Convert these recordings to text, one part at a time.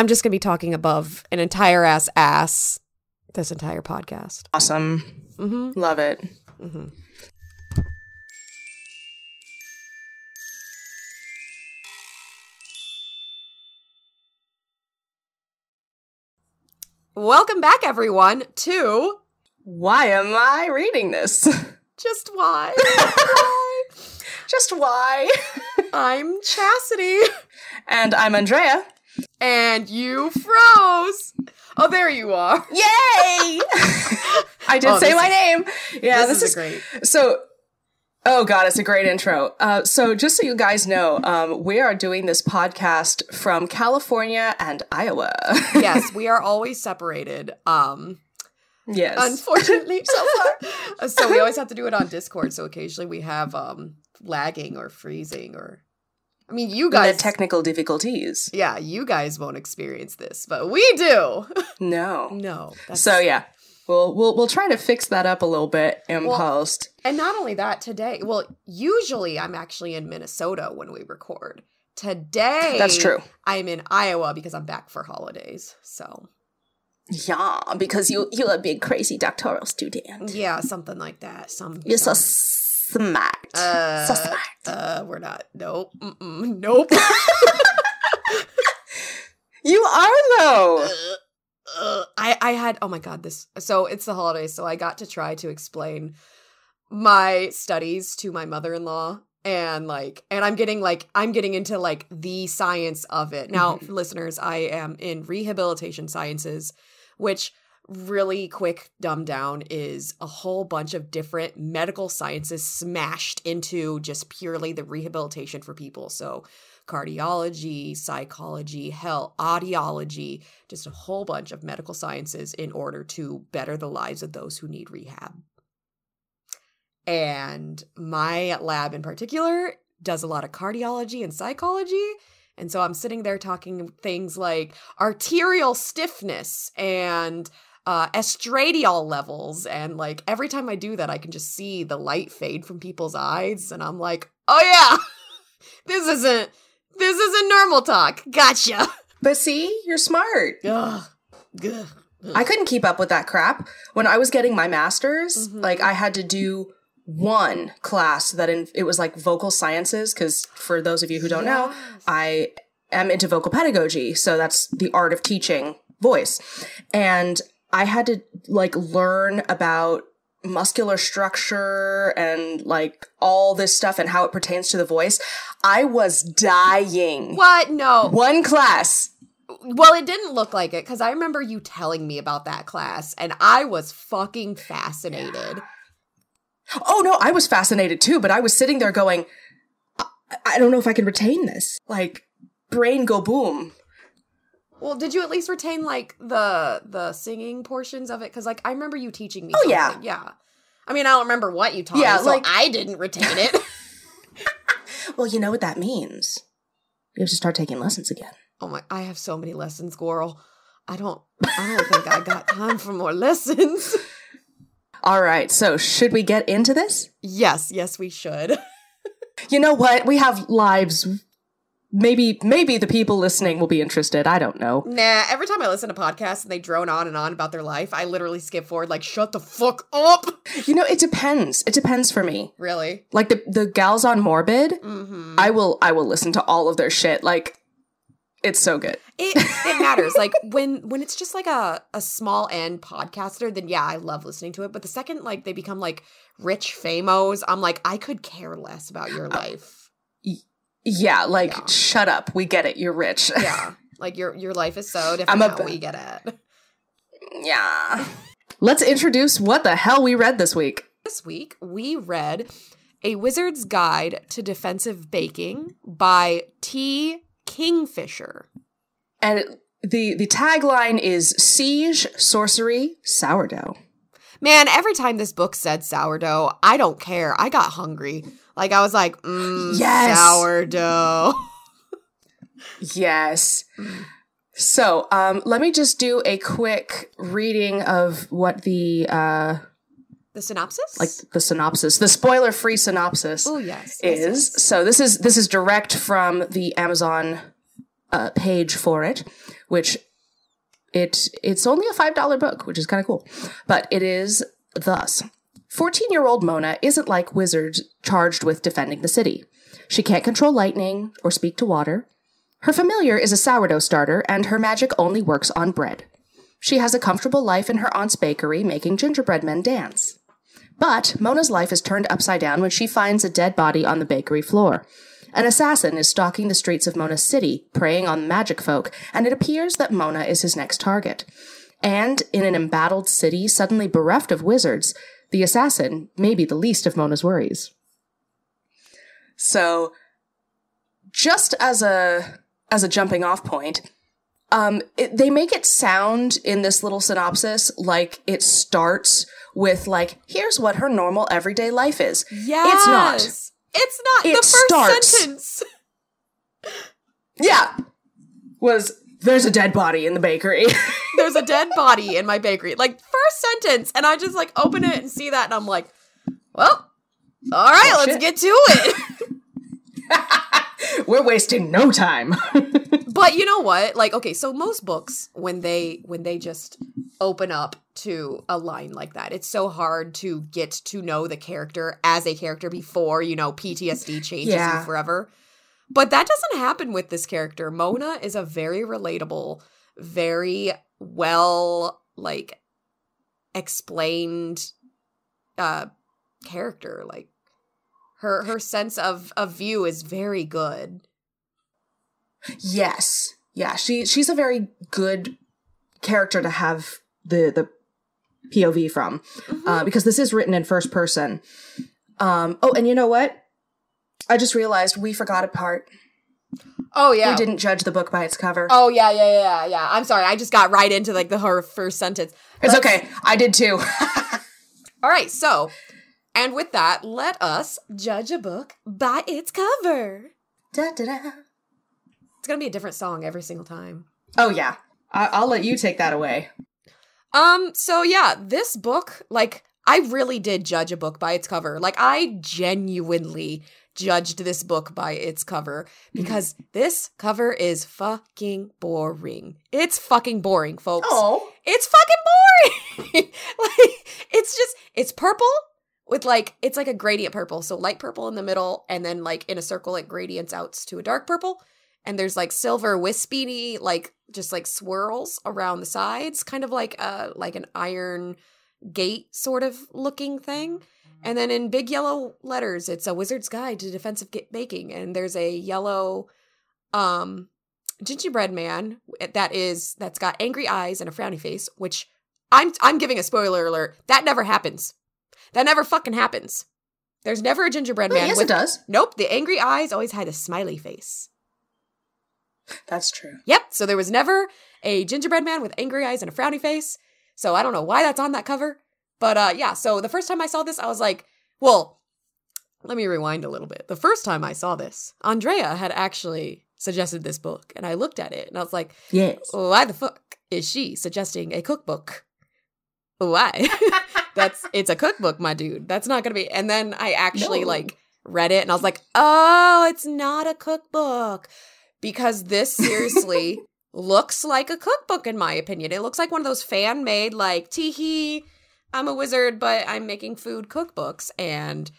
I'm just going to be talking above an entire ass ass this entire podcast. Awesome. Mm-hmm. Love it. Mm-hmm. Welcome back, everyone, to Why am I reading this? Just Why. Why? Just why? I'm Chasity. and I'm Andrea. And you froze. Oh, there you are. Yay! I did Oh, say my is- name. Yeah, this, this, is, is, great. so. Oh god, it's a great intro. Uh, so just so you guys know, um, we are doing this podcast from California and Iowa. yes, we are always separated. Um, yes. unfortunately, so far. so we always have to do it on Discord. So occasionally we have um lagging or freezing or. I mean, you guys guys. technical difficulties. yeah, you guys won't experience this, but we do. No. no. So yeah, we'll we'll we'll try to fix that up a little bit in Well, post. And not only that, today, well, usually I'm actually in Minnesota when we record. Today, That's true. I'm in Iowa because I'm back for holidays. So, Yeah, because you you're a big crazy doctoral student. yeah, something like that. Some You're so smart. uh, so smart. Uh, we're not. Nope. Mm-mm, nope. You are though. Uh, I I had oh my god this so it's the holidays so I got to try to explain my studies to my mother-in-law and like and I'm getting like I'm getting into like the science of it. Now Mhm. listeners, I am in rehabilitation sciences which really quick dumb down is a whole bunch of different medical sciences smashed into just purely the rehabilitation for people. So cardiology, psychology, hell, audiology, just a whole bunch of medical sciences in order to better the lives of those who need rehab. And my lab in particular does a lot of cardiology and psychology. And so I'm sitting there talking things like arterial stiffness and uh, estradiol levels. And like every time I do that, I can just see the light fade from people's eyes. And I'm like, oh yeah, this isn't, this isn't normal talk. Gotcha. But see, you're smart. Ugh. Ugh. I couldn't keep up with that crap. When I was getting my master's, Mhm. like I had to do one class that in, it was like vocal sciences because for those of you who don't know, I am into vocal pedagogy, so that's the art of teaching voice. And I had to like learn about muscular structure and like all this stuff and how it pertains to the voice. I was dying. What? No. One class. Well, it didn't look like it because I remember you telling me about that class and I was fucking fascinated. Oh no, I was fascinated too, but I was sitting there going, I, I don't know if I can retain this. Like, brain go boom. Well, did you at least retain like the the singing portions of it? Because like I remember you teaching me. Oh, yeah. something. yeah. I mean, I don't remember what you taught Yeah, me, so like- I didn't retain it. Well, you know what that means. You have to start taking lessons again. oh my! I have so many lessons, Squirrel. I don't. I don't think I got time for more lessons. All right, so should we get into this? yes, yes, we should. You know what? We have lives. Maybe, maybe the people listening will be interested. I don't know. Nah, every time I listen to podcasts and they drone on and on about their life, I literally skip forward like, shut the fuck up. You know, it depends. It depends for me. Really? Like the the gals on Morbid, Mm-hmm. I will I will listen to all of their shit. Like, it's so good. it it matters. like when when it's just like a a small end podcaster, then yeah, I love listening to it. But the second like they become like rich famos, I'm like, I could care less about your life. Yeah, like Yeah. shut up. We get it. You're rich. Yeah. Like your your life is so different I'm a ba- we get it. yeah. Let's introduce what the hell we read this week. This week we read A Wizard's Guide to Defensive Baking by T. Kingfisher. And the the tagline is siege, sorcery, sourdough. Man, every time this book said sourdough, I don't care. I got hungry. Like I was like, mm, Yes. sourdough. Yes. So, um, let me just do a quick reading of what the uh, The synopsis? like the synopsis, the spoiler-free synopsis oh yes, yes, is. yes. So this is this is direct from the Amazon uh, page for it, which it it's only a five dollar book, which is kind of cool. But it is thus: fourteen year old Mona isn't like wizards charged with defending the city. She can't control lightning or speak to water. Her familiar is a sourdough starter, and her magic only works on bread. She has a comfortable life in her aunt's bakery, making gingerbread men dance. But Mona's life is turned upside down when she finds a dead body on the bakery floor. An assassin is stalking the streets of Mona's city, preying on magic folk, and it appears that Mona is his next target. And in an embattled city suddenly bereft of wizards, the assassin may be the least of Mona's worries. So, just as a as a jumping off point, um, it, they make it sound in this little synopsis like it starts with like, here's what her normal everyday life is. Yeah, It's not. It's not It the first starts- sentence. Yeah. Was there's a dead body in the bakery. There's a dead body in my bakery. Like first sentence, and I just like open it and see that, and I'm like, well, all right, Oh, let's shit. get to it. We're wasting no time. but you know what? Like, okay, so most books when they when they just open up to a line like that, it's so hard to get to know the character as a character before you know PTSD changes Yeah. you forever. But that doesn't happen with this character. Mona is a very relatable, very well like explained uh character. Like her her sense of of view is very good. yes. Yeah, she she's a very good character to have the the POV from. Uh, because this is written in first person. Um oh, and you know what? I just realized we forgot a part. Oh yeah. We didn't judge the book by its cover. Oh yeah, yeah, yeah, yeah. I'm sorry. I just got right into like the her first sentence. it's Let's- okay. I did too. All right, so and with that, let us judge a book by its cover. da, da, da. It's gonna be a different song every single time. Oh yeah. I- I'll let you take that away. Um, so yeah, this book, like, I really did judge a book by its cover. Like, I genuinely judged this book by its cover hmm. because this cover is fucking boring. It's fucking boring, folks. Oh. It's fucking boring. like it's just it's purple with like it's like a gradient purple. So light purple in the middle and then like in a circle it gradients out to a dark purple. And there's like silver wispy like just like swirls around the sides, kind of like a like an iron gate sort of looking thing. And then in big yellow letters, it's a wizard's guide to defensive baking and there's a yellow um gingerbread man that is that's got angry eyes and a frowny face which i'm i'm giving a spoiler alert that never happens. That never fucking happens. There's never a gingerbread Oh, man yes, with it does. nope the angry eyes always had a smiley face. That's true. yep so there was never a gingerbread man with angry eyes and a frowny face. So i don't know why that's on that cover but uh yeah so the first time i saw this i was like well let me rewind a little bit the first time i saw this andrea had actually suggested this book and i looked at it and i was like Yes. why the fuck is she suggesting a cookbook? Why? That's it's a cookbook, my dude. That's not gonna be. And then I actually No. like read it and I was like, oh, it's not a cookbook because this seriously looks like a cookbook in my opinion. It looks like one of those fan made like teehee. I'm a wizard, but I'm making food cookbooks and.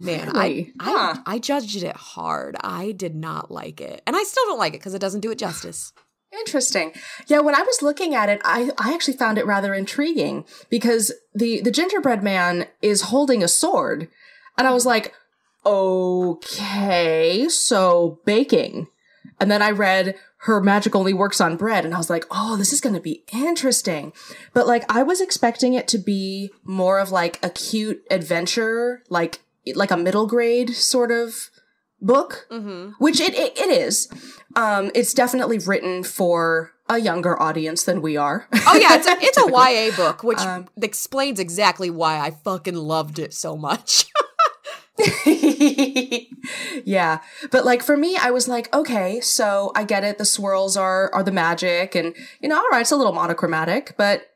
Man, Really? I, Huh. I I judged it hard. I did not like it, and I still don't like it because it doesn't do it justice. Interesting. Yeah, when I was looking at it, I, I actually found it rather intriguing because the, the gingerbread man is holding a sword. And I was like, okay, so baking. And then I read her magic only works on bread. And I was like, oh, this is going to be interesting. But like, I was expecting it to be more of like a cute adventure, like, like a middle grade sort of book Mm-hmm. which it, it, it is. Um, it's definitely written for a younger audience than we are. Oh yeah, it's a, it's a YA book, which Um, explains exactly why I fucking loved it so much. yeah, but like for me, I was like, okay, so I get it. The swirls are are the magic, and you know, all right, it's a little monochromatic, but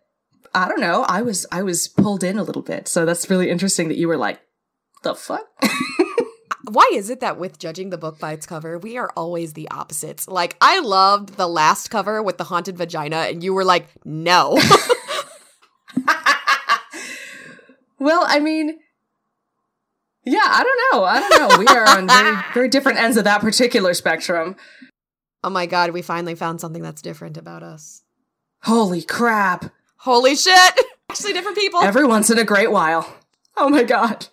I don't know. I was I was pulled in a little bit, so that's really interesting that you were like, the fuck. why is it that with judging the book by its cover, we are always the opposites? Like, I loved the last cover with the haunted vagina, and you were like, no. well, I mean, yeah, I don't know. I don't know. We are on very, very different ends of that particular spectrum. oh my god, we finally found something that's different about us. Holy crap. Holy shit! Actually, different people. Every once in a great while. Oh my god.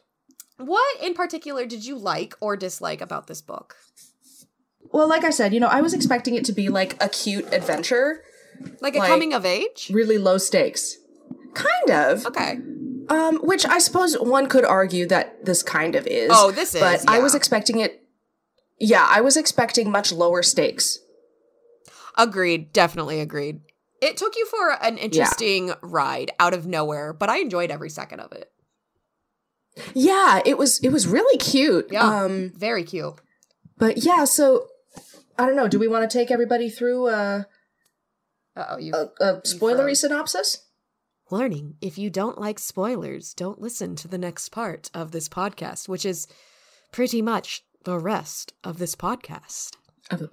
what in particular did you like or dislike about this book? Well, like I said, you know, I was expecting it to be like a cute adventure, Like a Like- coming of age? really low stakes. Kind of. Okay. Um, which I suppose one could argue that this kind of is. Oh, this is, But I was expecting it. Yeah, I was expecting much lower stakes. Agreed. Definitely agreed. It took you for an interesting ride out of nowhere, but I enjoyed every second of it. Yeah, it was it was really cute. Yeah. Um, Very cute. but yeah, so I don't know. Do we want to take everybody through a Uh oh, you. a, a spoilery synopsis? Warning if you don't like spoilers, don't listen to the next part of this podcast, which is pretty much the rest of this podcast. Of the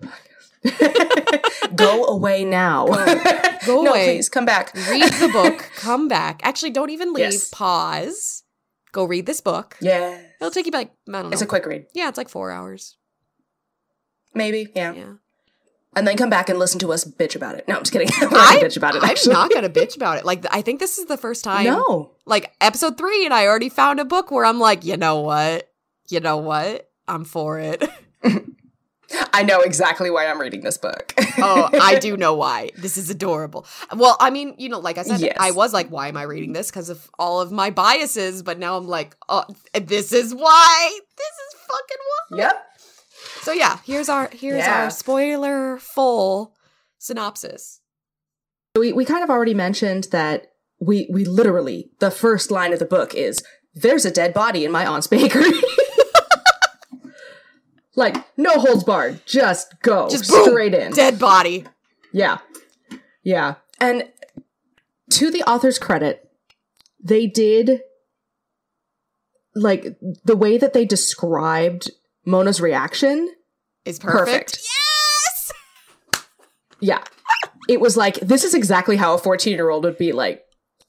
podcast. Go away now. Go no, away. please come back. Read the book, come back. Actually, don't even leave. Yes. Pause. Go read this book. Yeah, It'll take you like, I don't know. it's a quick read. yeah, it's like four hours. Maybe, yeah. Yeah. And then come back and listen to us bitch about it. No, I'm just kidding. We're I, bitch about it. I'm not gonna bitch about it. Like I think this is the first time. No. Like episode three, and I already found a book where I'm like, you know what, you know what, I'm for it. I know exactly why I'm reading this book. oh, I do know why. This is adorable. Well, I mean, you know, like I said, Yes. I was like, why am I reading this? Because of all of my biases. But now I'm like, oh, this is why. This is fucking why. Yep. So yeah, here's our here's Yeah. our spoiler full synopsis. We we kind of already mentioned that we we literally the first line of the book is there's a dead body in my aunt's bakery. like no holds barred, just go Just boom, straight in. Dead body. Yeah. Yeah. And to the author's credit, they did like the way that they described Mona's reaction. Is perfect. Perfect. Yes. Yeah. It was like, this is exactly how a 14 year old would be like,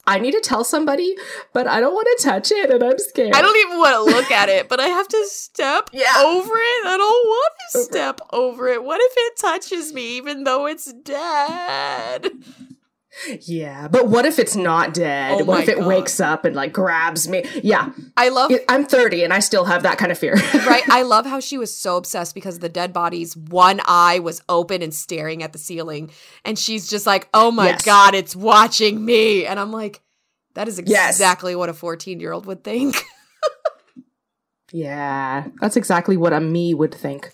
I need to tell somebody, but I don't want to touch it and I'm scared. I don't even want to look at it, but I have to step Yeah. over it. I don't want to Over it. step over it. What if it touches me even though it's dead? Yeah. But what if it's not dead? Oh what if it God. wakes up and like grabs me? Yeah. I love I'm 30 and I still have that kind of fear. right? I love how she was so obsessed because the dead body's one eye was open and staring at the ceiling. And she's just like, oh my Yes. God, it's watching me. And I'm like, that is Yes. exactly what a 14 year old would think. yeah. That's exactly what a me would think.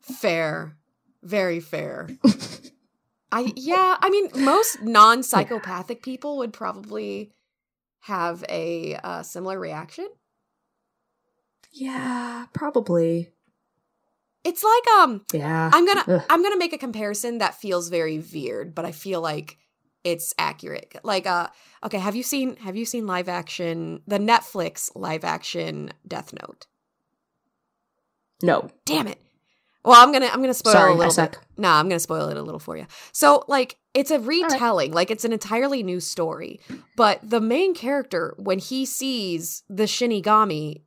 fair. Very fair. I, yeah, I mean, most non psychopathic people would probably have a uh, similar reaction. Yeah, probably. It's like, um, Yeah. I'm gonna I'm gonna make a comparison that feels very weird, but I feel like it's accurate. Like uh okay, have you seen have you seen live action the Netflix live action Death Note? no. Damn it. Well, I'm gonna I'm gonna spoil Sorry, a little bit. No, I'm gonna spoil it a little for you. So like it's a retelling, like it's an entirely new story. But the main character, when he sees the Shinigami,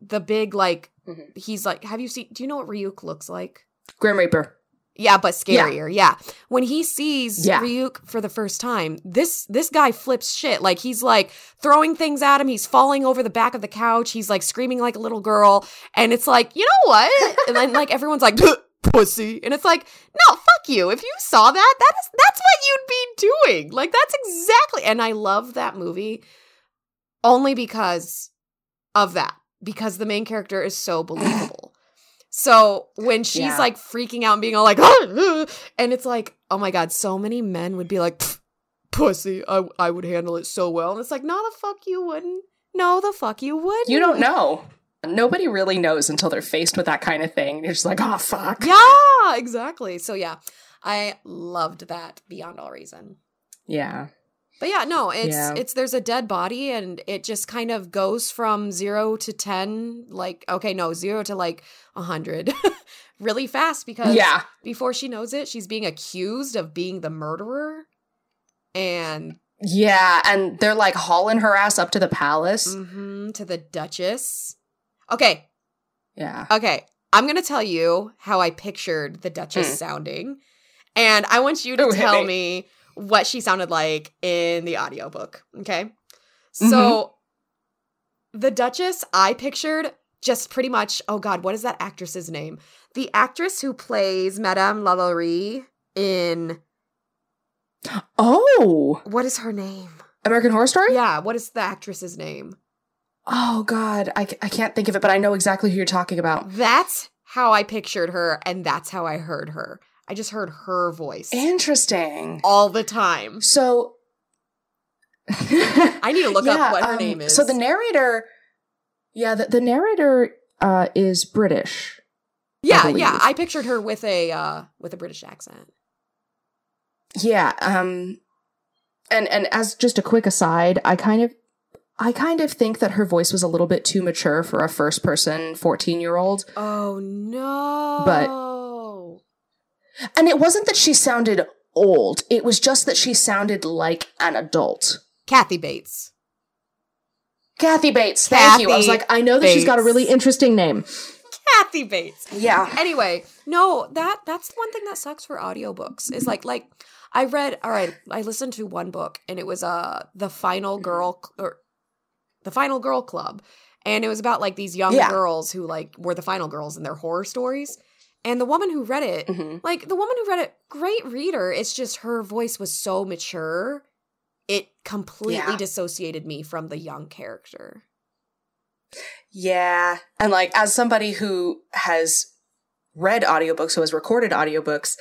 the big like Mhm. he's like, have you seen do you know what Ryuk looks like? Grim Reaper. Yeah, but scarier. Yeah. When he sees Yeah. Ryuk for the first time, this this guy flips shit. Like he's like throwing things at him. He's falling over the back of the couch. He's like screaming like a little girl. And it's like, you know what? and then like everyone's like, pussy. And it's like, no, fuck you. If you saw that, that is that's what you'd be doing. Like that's exactly. And I love that movie only because of that. Because the main character is so believable. So when she's Yeah. like freaking out and being all like, "Ah, ah," and it's like, oh my god, so many men would be like, pussy, I, I would handle it so well. And it's like, no, the fuck you wouldn't. No, the fuck you wouldn't. You don't know. Nobody really knows until they're faced with that kind of thing. You're just like, oh, fuck. Yeah, exactly. So yeah, I loved that beyond all reason. Yeah. But yeah, no, it's Yeah. it's there's a dead body and it just kind of goes from 0 to 10 like okay, no, 0 to like 100 really fast because Yeah. before she knows it, she's being accused of being the murderer. And Yeah, and they're like hauling her ass up to the palace. mhm, to the Duchess. Okay, Yeah. okay. I'm going to tell you how I pictured the Duchess Mm. sounding. And I want you to Ooh, tell me. me what she sounded like in the audiobook. Okay. Mm-hmm. So the Duchess, I pictured just pretty much, oh God, what is that actress's name? The actress who plays Madame Lalaurie in, Oh, what is her name? American Horror Story? Yeah, what is the actress's name? Oh God, I, I can't think of it, but I know exactly who you're talking about. That's how I pictured her, and that's how I heard her. I just heard her voice Interesting. all the time. So I need to look up what her um, name is. So the narrator, yeah, the, the narrator uh, is British. yeah, believe. yeah, I pictured her with a uh with a British accent. Yeah, um, and and as just a quick aside, I kind of, I kind of think that her voice was a little bit too mature for a first person fourteen year old, Oh no! And it wasn't that she sounded old; it was just that she sounded like an adult. Kathy Bates. Kathy Bates, thank you. I was like, I know that she's got a really interesting name. Kathy Bates. Yeah. Anyway, no, that that's one thing that sucks for audiobooks is like like I read all right, I listened to one book and it was uh the final girl or the final girl club and it was about like these young Yeah. girls who like were the final girls in their horror stories. And the woman who read it, Mhm. like the woman who read it, great reader. It's just her voice was so mature. It completely Yeah. dissociated me from the young character. Yeah. And like as somebody who has read audiobooks, who has recorded audiobooks,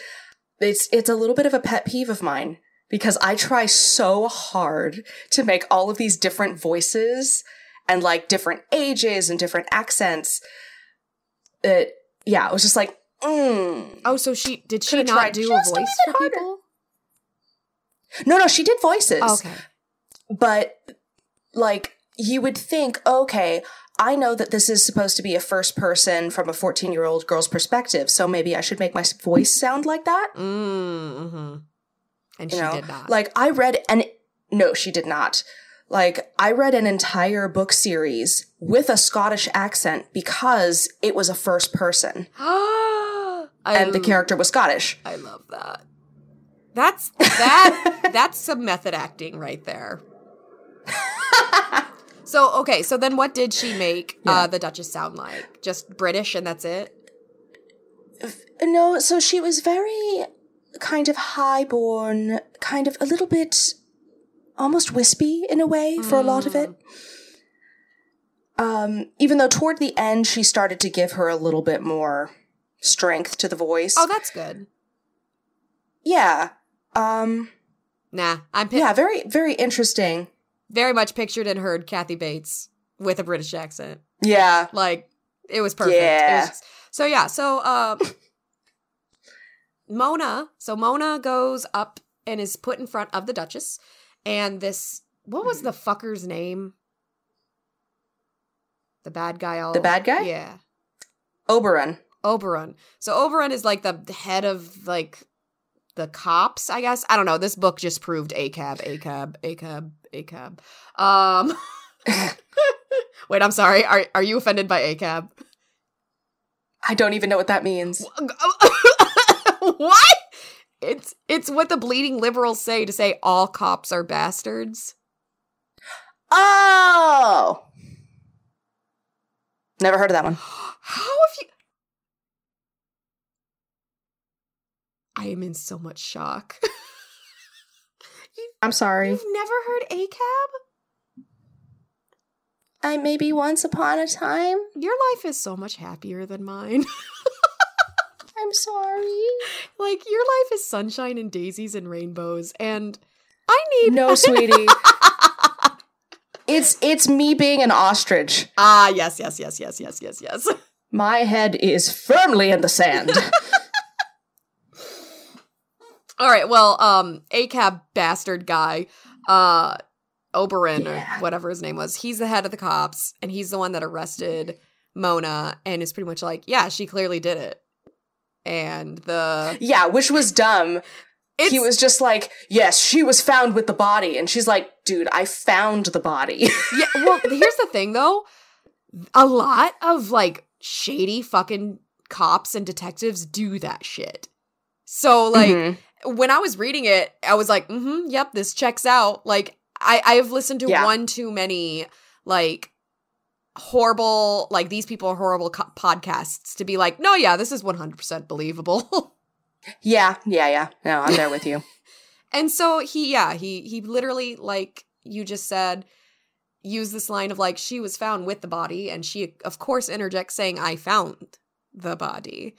it's it's a little bit of a pet peeve of mine because I try so hard to make all of these different voices and like different ages and different accents. It yeah, it was just like mm. Oh, so she did she Could've not tried do a a voice bit for harder. people? No, no, she did voices. Okay. but like you would think okay i know that this is supposed to be a first person from a 14 year old girl's perspective so maybe i should make my voice sound like that Mm-hmm. And you she know did not. like i read an no she did not like i read an entire book series with a scottish accent because it was a first person and the character was scottish I love that. That's that. that's some method acting right there. so okay, so then what did she make Yeah. uh, the Duchess sound like? Just British, and that's it. No, so she was very kind of highborn, kind of a little bit almost wispy in a way for a lot of it. Um, even though toward the end she started to give her a little bit more strength to the voice. Oh, that's good. yeah. Um, Nah, I'm yeah, very, very interesting. very much pictured and heard Kathy Bates with a British accent. Yeah. Like it was perfect. It was Yeah. just- so yeah, so um Mona, so Mona goes up and is put in front of the Duchess and this what was the fucker's name? The bad guy all The bad guy? Yeah. Oberon. Oberon. So Oberon is like the head of like the cops, I guess. I don't know. This book just proved ACAB, ACAB, ACAB, ACAB. Um Wait, I'm sorry. Are are you offended by ACAB? I don't even know what that means. what? It's it's what the bleeding liberals say to say all cops are bastards. Oh! Never heard of that one. How have you I am in so much shock. I'm sorry. You've never heard ACAB? I maybe once upon a time. Your life is so much happier than mine. I'm sorry. like your life is sunshine and daisies and rainbows and I need No, sweetie. it's it's me being an ostrich. Ah, yes, yes, yes, yes, yes, yes, yes. My head is firmly in the sand. All right, well, um, ACAB bastard guy uh Oberon Yeah. or whatever his name was. He's the head of the cops and he's the one that arrested Mona and is pretty much like, yeah, she clearly did it. And the Yeah, which was dumb. he was just like, "Yes, she was found with the body," and she's like, "Dude, I found the body." yeah, well, here's the thing though. A lot of like shady fucking cops and detectives do that shit. So like Mhm. when I was reading it, I was like, mm-hmm, yep, this checks out. Like I I've listened to Yeah. one too many like horrible like these people are horrible co- podcasts to be like, no, yeah, this is 100% believable. yeah, yeah, yeah. No, I'm there with you. And so he, yeah, he he literally like you just said, use this line of like she was found with the body, and she of course interjects saying, "I found the body,"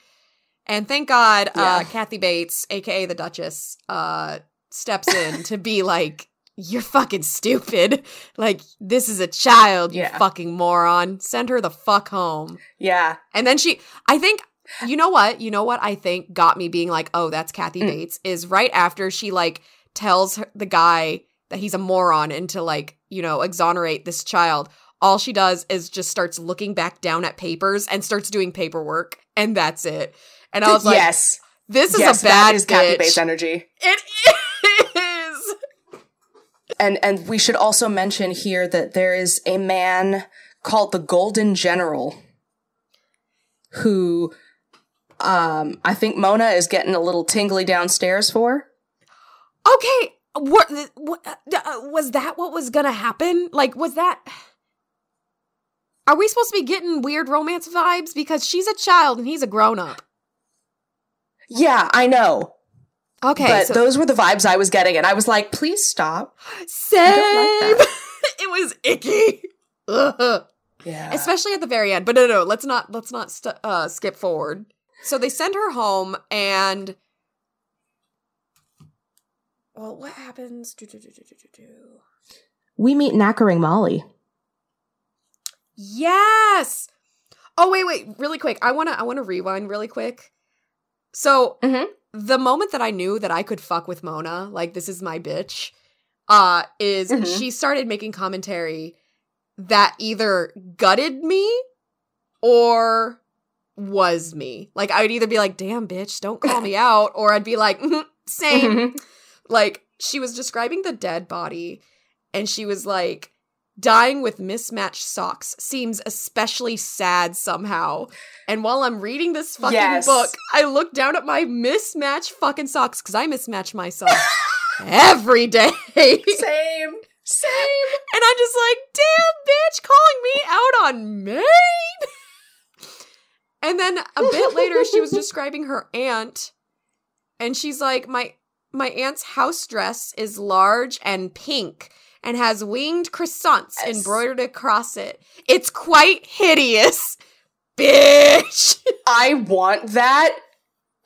and thank God, uh, Kathy Bates, aka the Duchess, uh, steps in to be like. You're fucking stupid. Like, this is a child, you Yeah. fucking moron. Send her the fuck home. Yeah. And then she, I think, you know what? You know what I think got me being like, oh, that's Kathy Mm. Bates is right after she like tells her, the guy that he's a moron and to like, you know, exonerate this child. All she does is just starts looking back down at papers and starts doing paperwork. And that's it. And I was like, yes. this is yes, a bad that is Kathy. Bates energy. It is. And and we should also mention here that there is a man called the Golden General who um I think Mona is getting a little tingly downstairs for. Okay. What, what uh, was that what was going to happen? Like was that Are we supposed to be getting weird romance vibes because she's a child and he's a grown up? Yeah, I know. Okay, but so those were the vibes I was getting and I was like, "Please stop." same. like it was icky. Ugh. Yeah. Especially at the very end. But no, no, let's not let's not st- uh, skip forward. So they send her home and well, what happens? Do, do, do, do, do, do, do. we meet Knackering Molly. Yes. Oh wait, wait, really quick. I wanna I wanna rewind really quick. So Mhm. The moment that I knew that I could fuck with Mona, like this is my bitch, uh, is Mhm. she started making commentary that either gutted me or was me. Like I'd either be like, damn bitch, don't call me out, or I'd be like, "Mhm, same Mhm. like she was describing the dead body and she was like dying with mismatched socks seems especially sad somehow and while i'm reading this fucking Yes. book i look down at my mismatched fucking socks because i mismatch my socks every day Same. Same. And i'm just like damn bitch calling me out on me and then a bit later she was describing her aunt and she's like my my aunt's house dress is large and pink and has winged croissants Yes. embroidered across it it's quite hideous bitch I want that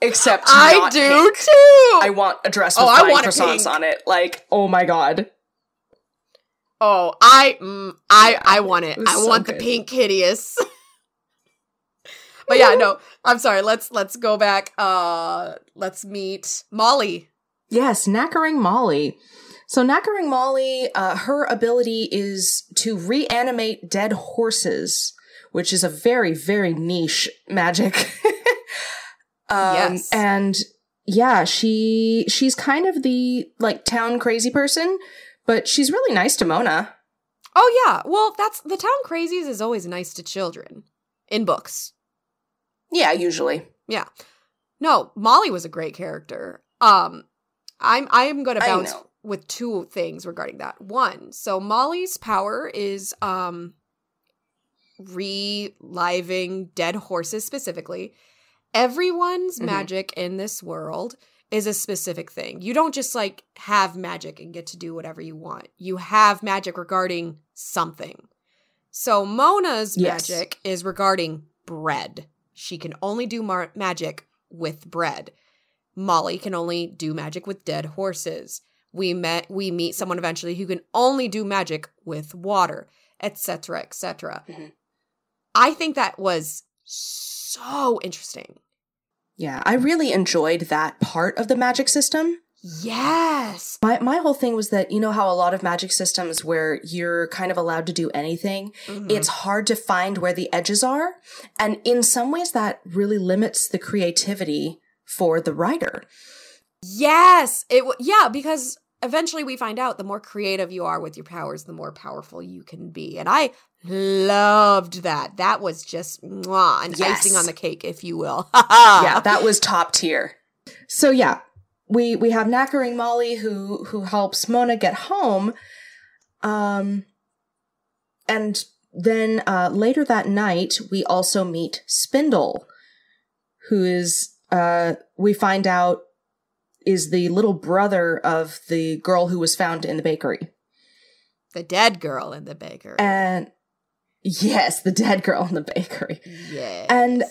except i do pink. too I want a dress Oh, with I flying want croissants on it. Like, oh my god. oh i mm, i i want it It i so want the pink hideous but yeah no i'm sorry let's let's go back uh let's meet molly Yes, Knackering Molly. So Knackering Molly, uh, her ability is to reanimate dead horses, which is a very, very niche magic. um, Yes. And yeah, she she's kind of the like town crazy person, but she's really nice to Mona. Oh yeah. Well, that's the town crazies is always nice to children in books. Yeah, usually. Yeah. No, Molly was a great character. Um I'm I'm going to I bounce. With two things regarding that. One, so Molly's power is um reliving dead horses specifically. Everyone's Mhm. magic in this world is a specific thing. You don't just like have magic and get to do whatever you want. You have magic regarding something. So Mona's Yes. magic is regarding bread. She can only do mar- magic with bread. Molly can only do magic with dead horses. We met we meet someone eventually who can only do magic with water, etc., etc. Mhm. I think that was so interesting. Yeah, I really enjoyed that part of the magic system. Yes. My my whole thing was that you know how a lot of magic systems where you're kind of allowed to do anything, Mhm. it's hard to find where the edges are, and in some ways that really limits the creativity for the writer. Yes. It w- yeah, because eventually we find out the more creative you are with your powers, the more powerful you can be. And I loved that. That was just mwah, an Yes. icing on the cake, if you will. yeah, that was top tier. So yeah, we we have knackering Molly who who helps Mona get home, um, and then uh, later that night we also meet Spindle, who is uh we find out is the little brother of the girl who was found in the bakery, the dead girl in the bakery. and yes, the dead girl in the bakery. yes. and-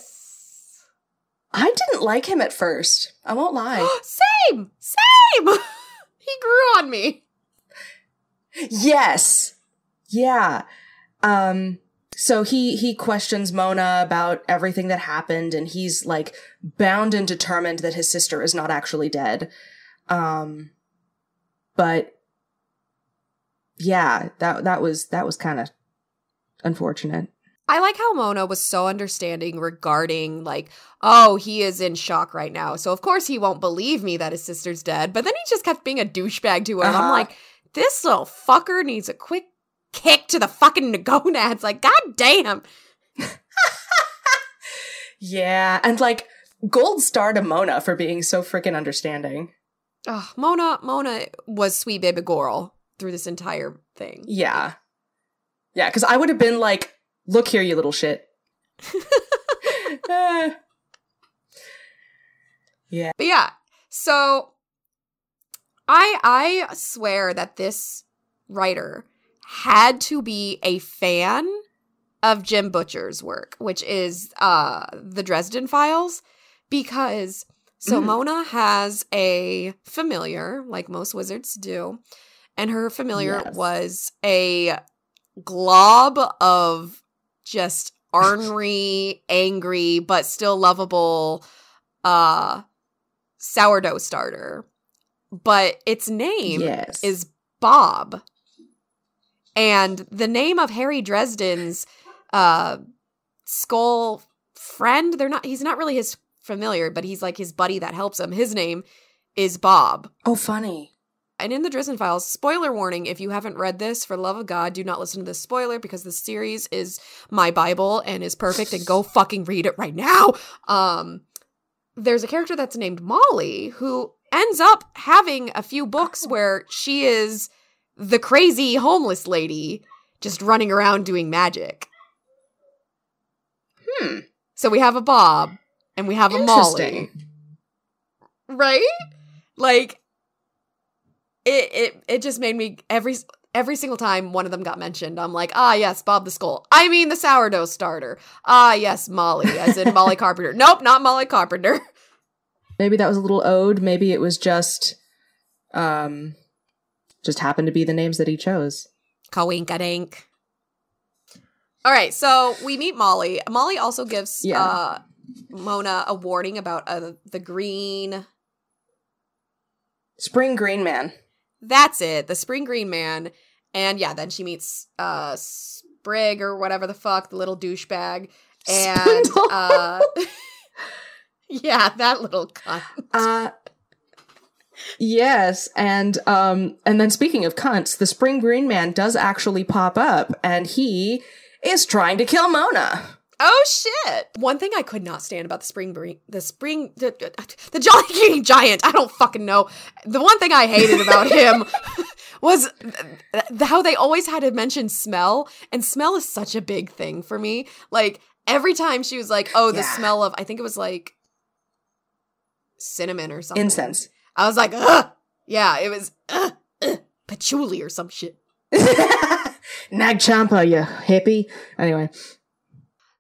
I didn't like him at first. I won't lie. same, same. he grew on me. Yes. Yeah. Um so he he questions Mona about everything that happened and he's like bound and determined that his sister is not actually dead. Um but yeah, that that was that was kind of unfortunate. I like how Mona was so understanding regarding like, oh, he is in shock right now. So of course he won't believe me that his sister's dead. But then he just kept being a douchebag to her. And I'm Uh-huh. like, this little fucker needs a quick kick to the fucking gonads. Like, god damn. Yeah, and like gold star to Mona for being so freaking understanding. Ugh, Mona, Mona was sweet baby girl through this entire thing. Yeah. Yeah, cuz I would have been like, "Look here, you little shit." Yeah, But yeah, so I I swear that this writer had to be a fan of Jim Butcher's work, which is uh the Dresden Files, because so Mm. Mona has a familiar, like most wizards do, and her familiar Yes. was a glob of just ornery, angry, but still lovable uh sourdough starter. But its name yes. is Bob. And the name of Harry Dresden's uh skull friend, they're not he's not really his familiar, but he's like his buddy that helps him. His name is Bob. Oh, funny. And in the Dresden Files, spoiler warning if you haven't read this, for the love of God, do not listen to this spoiler because the series is my Bible and is perfect and go fucking read it right now. Um there's a character that's named Molly who ends up having a few books where she is the crazy homeless lady just running around doing magic. Hmm. So we have a Bob and we have a Molly. Right? Like it it it just made me every every single time one of them got mentioned i'm like ah yes bob the skull. I mean the sourdough starter. Ah yes molly as in molly carpenter. Nope not molly carpenter. Maybe that was a little ode. Maybe it was just, um, just happened to be the names that he chose. Kawinkadink. all right so we meet molly molly also gives Yeah. uh mona a warning about uh, the green Spring Green Man. That's it, the Spring Green Man. And yeah, then she meets uh Sprig or whatever the fuck, the little douchebag. And uh Yeah, that little cunt. Uh Yes, and um and then speaking of cunts, the Spring Green Man does actually pop up and he is trying to kill Mona. Oh shit. One thing I could not stand about the Spring Green the Spring the, the Jolly Green Giant, I don't fucking know. The one thing I hated about him was th- th- how they always had to mention smell, and smell is such a big thing for me. Like every time she was like, "Oh, the Yeah. smell of," I think it was like cinnamon or something. Incense. I was like, "Ugh." Yeah, it was ugh, ugh, patchouli or some shit. Nag Champa, you hippie. Anyway.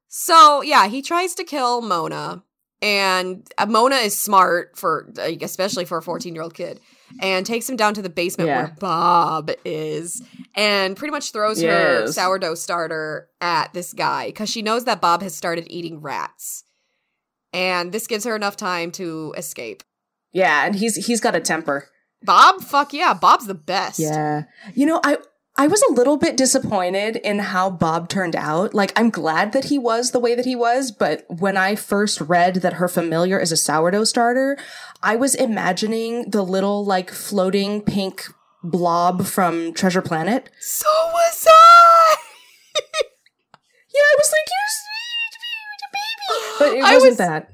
So yeah, he tries to kill Mona, and uh, Mona is smart for, especially for a fourteen-year-old kid, and takes him down to the basement Yeah. where Bob is, and pretty much throws her sourdough starter at this guy because she knows that Bob has started eating rats, and this gives her enough time to escape. Yeah, and he's he's got a temper. Bob, fuck yeah, Bob's the best. Yeah. You know, I I was a little bit disappointed in how Bob turned out. Like, I'm glad that he was the way that he was, but when I first read that her familiar is a sourdough starter, I was imagining the little, like, floating pink blob from Treasure Planet. So was I. yeah, I was like, you're sweet, baby. But it I wasn't was- that.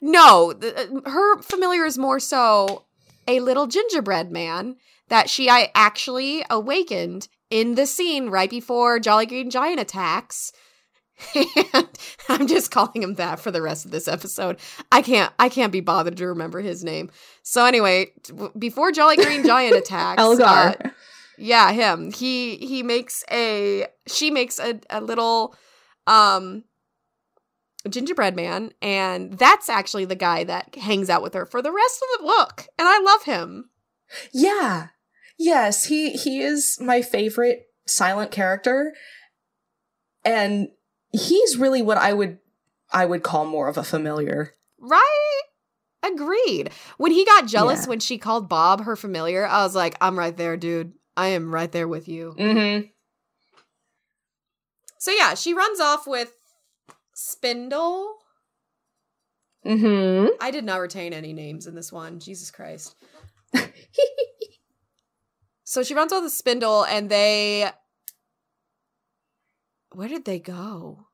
No, th- her familiar is more so a little gingerbread man that she I actually awakened in the scene right before Jolly Green Giant attacks. And I'm just calling him that for the rest of this episode. I can't I can't be bothered to remember his name. So anyway, before Jolly Green Giant attacks, Elgar. uh, yeah, him. He he makes a she makes a, a little um gingerbread man and that's actually the guy that hangs out with her for the rest of the book and I love him. Yeah. Yes, he he is my favorite silent character. And he's really what I would I would call more of a familiar. Right? Agreed. When he got jealous Yeah. when she called Bob her familiar, I was like, I'm right there, dude. I am right there with you. Mm-hmm. So yeah, she runs off with Spindle. Mm-hmm. I did not retain any names in this one. Jesus Christ. So she runs off the spindle and they Where did they go?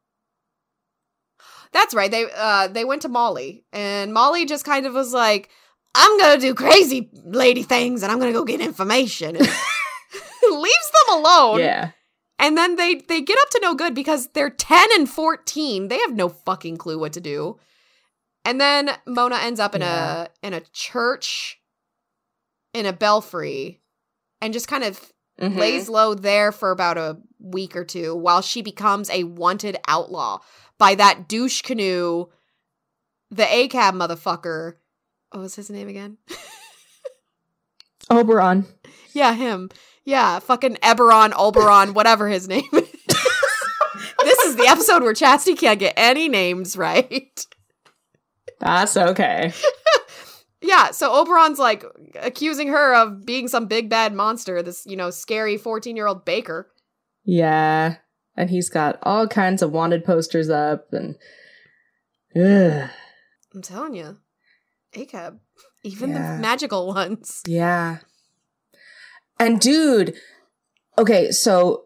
That's right. They uh they went to Molly and Molly just kind of was like, I'm going to do crazy lady things and I'm going to go get information. leaves them alone. Yeah. And then they they get up to no good because they're 10 and 14. They have no fucking clue what to do. And then Mona ends up in Yeah. a in a church in a belfry and just kind of Mhm. lays low there for about a week or two while she becomes a wanted outlaw by that douche canoe the ACAB motherfucker. What was his name again? Oberon. Yeah, him. Yeah, fucking Eberron, Oberon, whatever his name is. this is the episode where Chasity can't get any names right. That's okay. Yeah, so Oberon's like accusing her of being some big bad monster, this, you know, scary 14 year old baker. Yeah. And he's got all kinds of wanted posters up and Ugh. I'm telling you, ACAB, even Yeah. the magical ones. Yeah. And dude, okay, so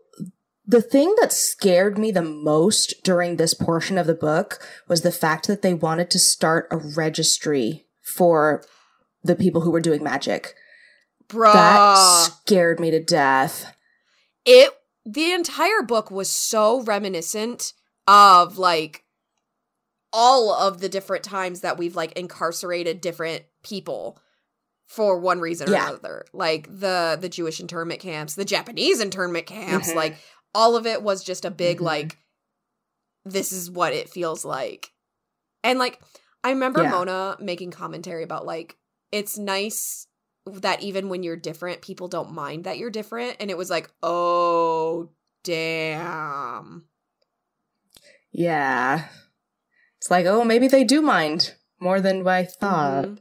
the thing that scared me the most during this portion of the book was the fact that they wanted to start a registry for the people who were doing magic. Bruh. That scared me to death. it the entire book was so reminiscent of like all of the different times that we've like incarcerated different people for one reason or Yeah. another like the the jewish internment camps the japanese internment camps Mhm. like all of it was just a big Mhm. like this is what it feels like and like i remember Yeah. mona making commentary about like it's nice that even when you're different people don't mind that you're different and it was like oh damn Yeah. It's like, oh, maybe they do mind more than I thought. Mhm.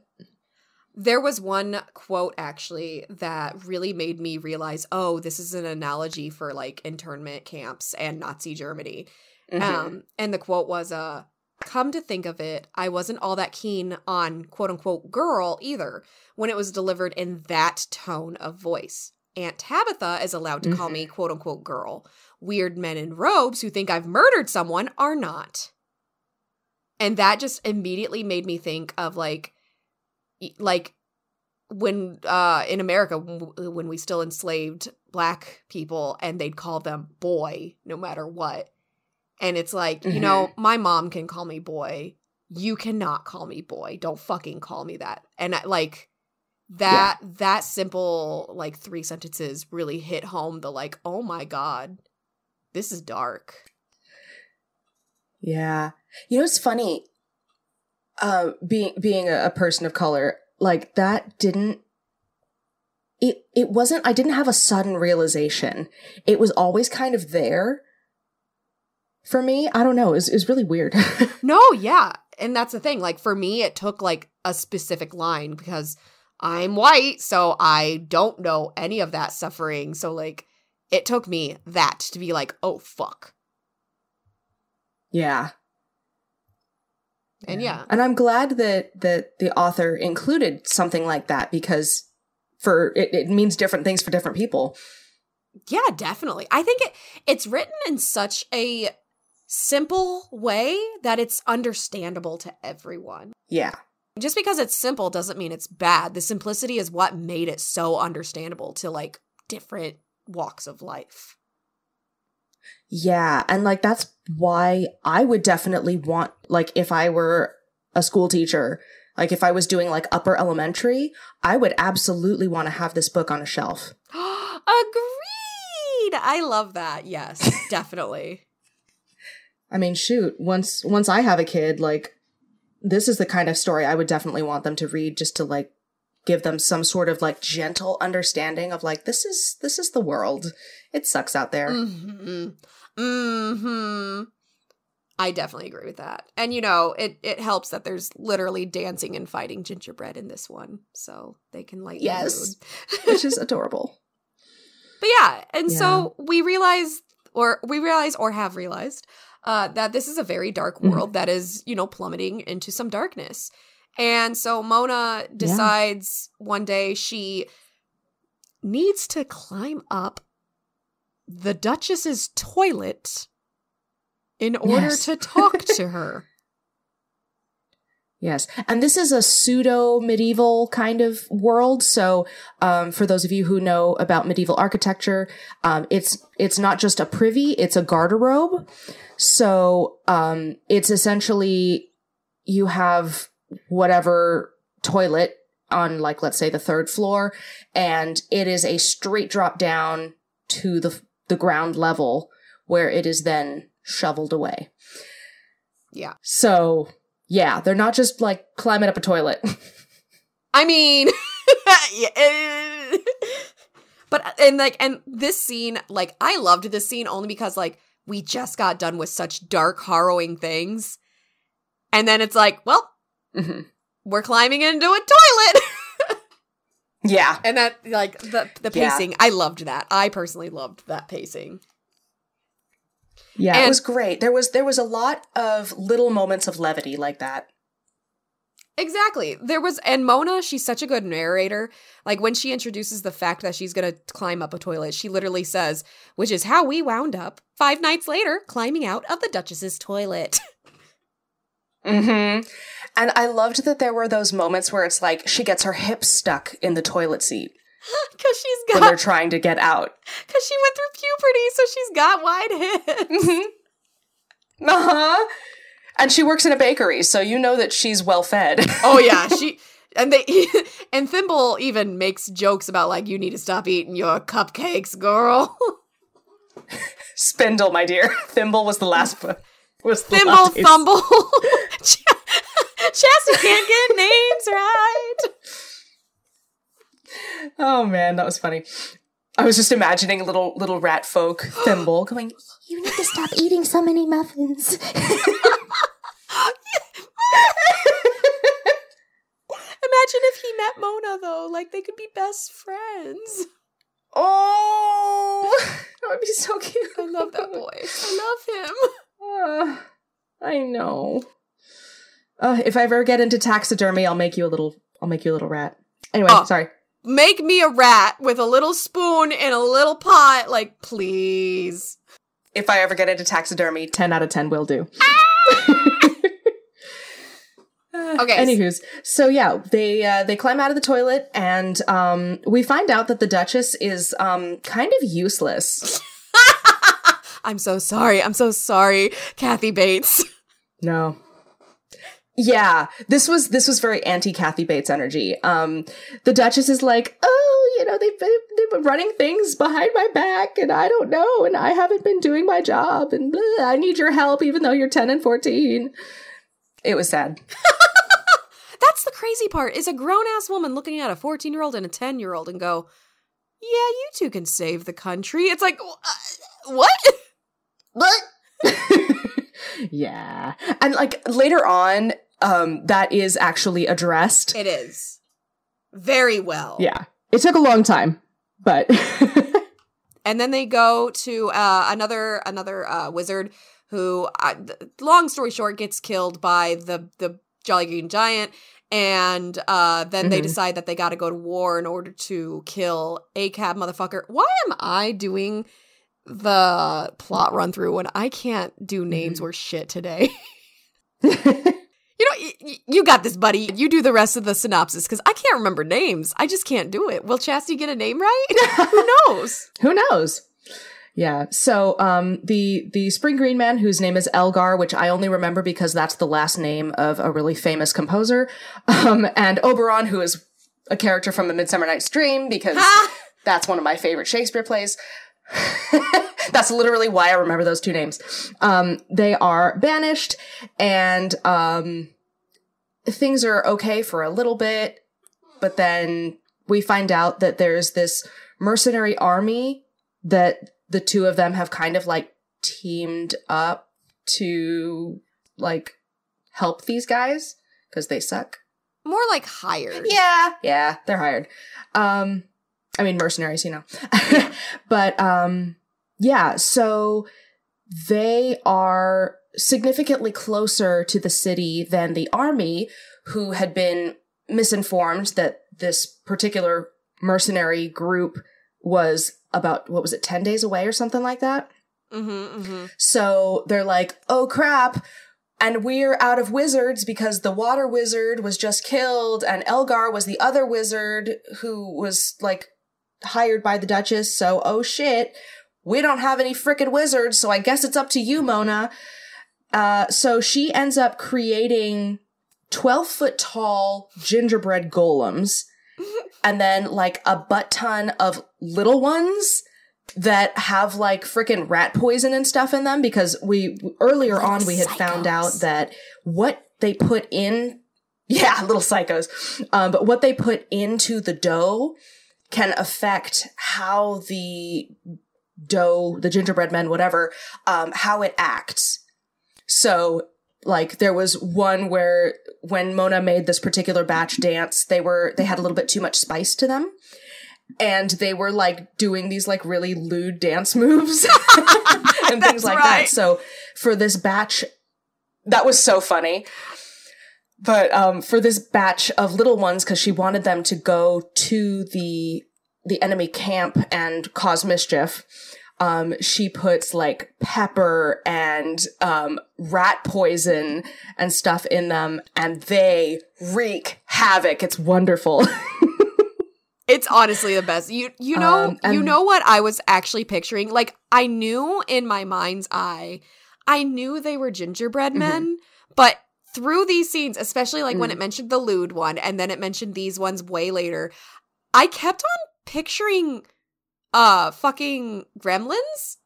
There was one quote actually that really made me realize, oh, this is an analogy for like internment camps and Nazi Germany. Mhm. Um, and the quote was, uh, come to think of it, I wasn't all that keen on quote unquote girl either when it was delivered in that tone of voice. Aunt Tabitha is allowed to call me quote unquote girl. Weird men in robes who think I've murdered someone are not. And that just immediately made me think of like, like when uh in America when we still enslaved black people and they'd call them boy no matter what. And it's like, you know, my mom can call me boy. You cannot call me boy. Don't fucking call me that. And I, like that that simple like three sentences really hit home the like, oh my god. This is dark. Yeah. You know, it's funny. Uh, being being a, a person of color, like that didn't. It it wasn't. I didn't have a sudden realization. It was always kind of there. For me, I don't know. It was, it was really weird. No, yeah. And that's the thing. Like for me, it took like a specific line because I'm white, so I don't know any of that suffering. So, like, it took me that to be like, oh, fuck. Yeah. And yeah. And I'm glad that that the author included something like that because for it, it means different things for different people. Yeah, definitely. I think it it's written in such a simple way that it's understandable to everyone. Yeah. Just because it's simple doesn't mean it's bad. The simplicity is what made it so understandable to like different walks of life. Yeah, and like that's why I would definitely want like if I were a school teacher, like if I was doing like upper elementary, I would absolutely want to have this book on a shelf. Agreed. I love that. Yes, definitely. I mean, shoot, once once I have a kid, like this is the kind of story I would definitely want them to read just to like give them some sort of like gentle understanding of like this is this is the world. It sucks out there. Mhm. Mhm. I definitely agree with that. And you know, it it helps that there's literally dancing and fighting gingerbread in this one, so they can lighten Yes. Which is adorable. But yeah, and so we realize, or we realize, or have realized, uh, that this is a very dark Mhm. world that is, you know, plummeting into some darkness. And so Mona decides one day she needs to climb up the Duchess's toilet in order Yes. to talk to her. Yes. And this is a pseudo medieval kind of world. So, um, for those of you who know about medieval architecture, um, it's, it's not just a privy, it's a garderobe. So, um, it's essentially you have whatever toilet on like, let's say the third floor, and it is a straight drop down to the, the ground level where it is then shoveled away. Yeah. So, yeah, they're not just like climbing up a toilet. I mean, yeah, but and like and this scene, like I loved this scene only because like we just got done with such dark, harrowing things, and then it's like, well, Mhm. we're climbing into a toilet, Yeah. and that like the the Yeah. pacing, I loved that. I personally loved that pacing. Yeah, And- it was great. There was there was a lot of little moments of levity like that. Exactly. There was, and Mona, she's such a good narrator. Like when she introduces the fact that she's going to climb up a toilet, she literally says, which is how we wound up five nights later climbing out of the Duchess's toilet. Mm-hmm. And I loved that there were those moments where it's like she gets her hips stuck in the toilet seat Because she's when they're trying to get out. because she went through puberty, so she's got wide hips. Mm-hmm. Uh-huh. And she works in a bakery, so you know that she's well fed. oh, yeah. She, and they, and Thimble even makes jokes about like, you need to stop eating your cupcakes, girl. Spindle, my dear. Thimble was the last one. Was the Thimble, last- Thumble. Ch- Chasity can't get names right. Oh man, that was funny. I was just imagining little little rat folk Thimble going, You need to stop eating so many muffins. Imagine if he met Mona though, like they could be best friends. Oh, that would be so cute. I love that boy. I love him. Uh, I know. Uh, if I ever get into taxidermy, I'll make you a little. I'll make you a little rat. Anyway, Oh. sorry. Make me a rat with a little spoon in a little pot, like please. If I ever get into taxidermy, ten out of ten will do. Okay. Anywho's, so yeah, they uh, they climb out of the toilet, and um, we find out that the Duchess is um kind of useless. I'm so sorry. I'm so sorry, Kathy Bates. No. Yeah, this was this was very anti Kathy Bates energy. Um, the Duchess is like, oh, you know, they've been, they've been running things behind my back, and I don't know, and I haven't been doing my job, and blah, I need your help, even though you're ten and fourteen. It was sad. That's the crazy part. Is a grown ass woman looking at a 14 year old and a 10 year old and go, "Yeah, you two can save the country." It's like, what? Yeah, and like later on, um, that is actually addressed. It is. very well. Yeah. It took a long time, but and then they go to uh, another another uh, wizard who, uh, long story short, gets killed by the the Jolly Green Giant, and uh, then they Mhm. decide that they got to go to war in order to kill ACAB motherfucker. Why am I doing the plot run through when I can't do names Mhm. or shit today? You know, y- you got this, buddy. You do the rest of the synopsis because I can't remember names. I just can't do it. Will Chasity get a name right? Who knows? who knows? Yeah. So um the the Spring Green Man whose name is Elgar, which I only remember because that's the last name of a really famous composer, um and Oberon who is a character from A Midsummer Night's Dream because Ha! that's one of my favorite Shakespeare plays. That's literally why I remember those two names. Um, they are banished, and um, things are okay for a little bit, but then we find out that there's this mercenary army that the two of them have kind of like teamed up to like help these guys because they suck. More like hired. Yeah, yeah, they're hired. Um, I mean mercenaries, you know. but um, yeah, so they are significantly closer to the city than the army, who had been misinformed that this particular mercenary group was about what was it, ten days away or something like that. Mm-hmm, mm-hmm. So they're like, oh crap. And we're out of wizards because the water wizard was just killed, and Elgar was the other wizard who was like hired by the Duchess. So, oh shit, we don't have any frickin' wizards, so I guess it's up to you, Mona. Uh, so she ends up creating 12 foot tall gingerbread golems and then like a butt ton of little ones that have like freaking rat poison and stuff in them because we earlier Little on we had found out that what they put in yeah little psychos um, but what they put into the dough can affect how the dough the gingerbread men whatever um, how it acts so like there was one where when Mona made this particular batch dance, they were they had a little bit too much spice to them. And they were like doing these like really lewd dance moves and things like right. that. So for this batch that was so funny. But um for this batch of little ones cuz she wanted them to go to the the enemy camp and cause mischief um, she puts like pepper and um, rat poison and stuff in them, and they wreak havoc. It's wonderful. It's honestly the best. You you know Um, and- you know what I was actually picturing? Like I knew in my mind's eye, I knew they were gingerbread Mhm. men, but through these scenes, especially like when Mm. it mentioned the lewd one and then it mentioned these ones way later, I kept on picturing uh fucking gremlins